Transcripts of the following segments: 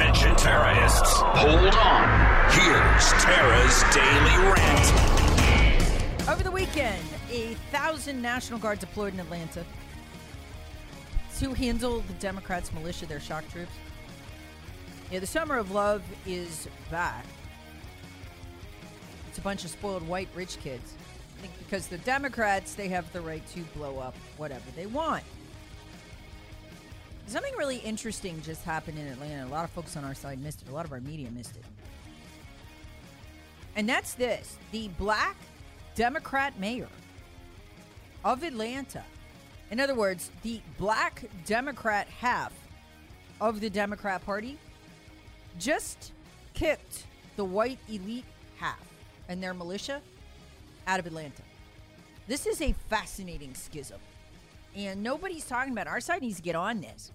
Attention terrorists. Hold on. Here's Tara's Daily Rant. Over the weekend, a thousand National Guard deployed in Atlanta to handle the Democrats' militia, their shock troops. Yeah, the summer of love is back. It's a bunch of spoiled white rich kids. I think because the Democrats, they have the right to blow up whatever they want. Something really interesting just happened in Atlanta. A lot of folks on our side missed it. A lot of our media missed it. And that's this the black Democrat mayor of Atlanta. In other words, the black Democrat half of the Democrat Party just kicked the white elite half and their militia out of Atlanta. This is a fascinating schism. And nobody's talking about it. Our side needs to get on this.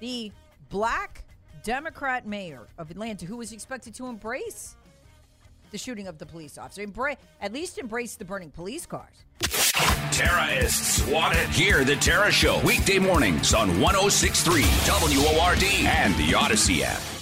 The black Democrat mayor of Atlanta, who was expected to embrace the shooting of the police officer, at least embrace the burning police cars. Terrorists want it. Hear the Tara Show weekday mornings on 1063 WORD and the Audacy app.